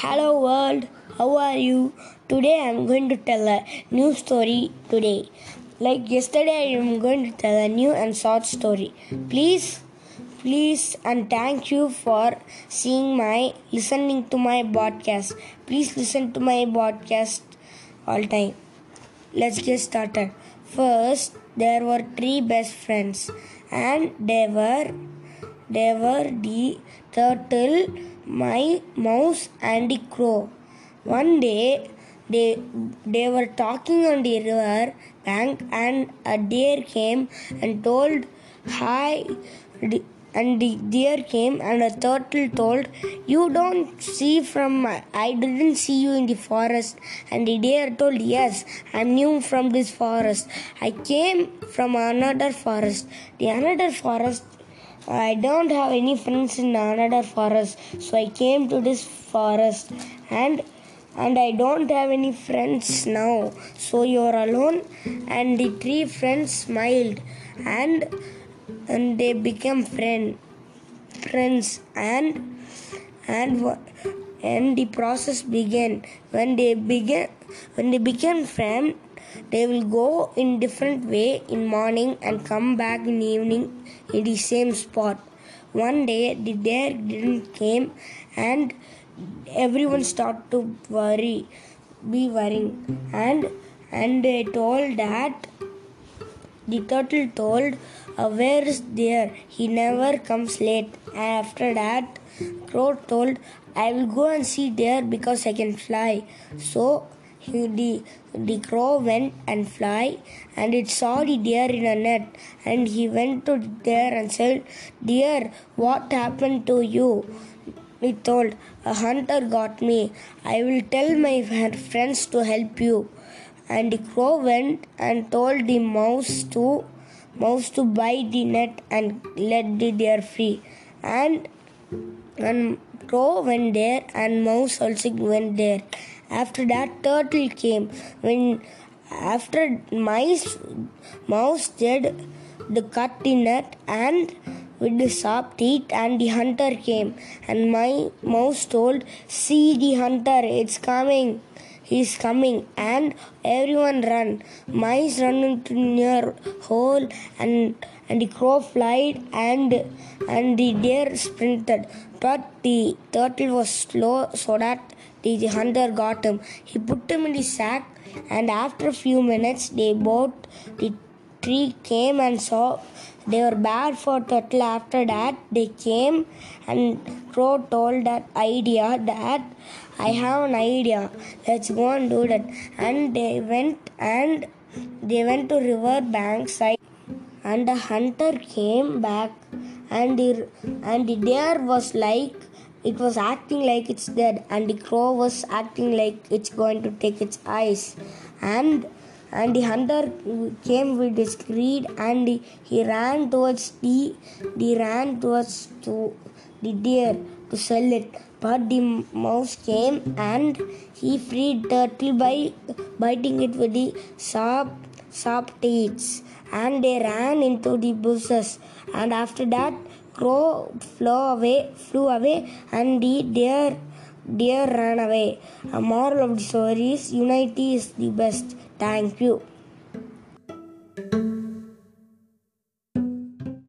Hello world, how are you? Today I am going to tell a new story today. Like yesterday I am going to tell a new and short story. Please, please and thank you for seeing my listening to my podcast. Please listen to my podcast all time. Let's get started. First, there were three best friends and they were they were the turtle, my mouse, and the crow. One day, they they were talking on the river bank, and a deer came and told hi. And the deer came, and a turtle told, "You don't see from I didn't see you in the forest." And the deer told, "Yes, I'm new from this forest. I came from another forest. The another forest I don't have any friends in another forest, so I came to this forest. And and I don't have any friends now, so you're alone. And the three friends smiled and and they became friend friends. And and and the process began. When they began when they became friends they will go in different way in morning and come back in evening in the same spot. One day the deer didn't came and everyone start to worry, be worrying and and they told that the turtle told, uh, Where is there? He never comes late. And after that, Crow told, I will go and see there because I can fly. So the, the crow went and fly and it saw the deer in a net and he went to there and said deer what happened to you? He told a hunter got me. I will tell my friends to help you. And the crow went and told the mouse to mouse to bite the net and let the deer free. And and crow went there and mouse also went there after that, turtle came. When after mice, mouse did the cut the net and with the sharp teeth, and the hunter came. And my mouse told, "See the hunter, it's coming." He's coming, and everyone run. Mice run into near hole, and and the crow flied, and and the deer sprinted. But the turtle was slow, so that the hunter got him. He put him in the sack, and after a few minutes, they both the tree came and saw they were bad for turtle. After that, they came and crow told that idea that I have an idea. Let's go and do that. And they went and they went to river bank side and the hunter came back and the and the deer was like it was acting like it's dead, and the crow was acting like it's going to take its eyes. And and the hunter came with his greed, and he, he ran towards the the ran towards to the deer to sell it. But the mouse came and he freed turtle by biting it with the sharp sharp teeth, and they ran into the bushes. And after that, crow flew away, flew away, and the deer, deer ran away. A moral of the story is unity is the best. Thank you.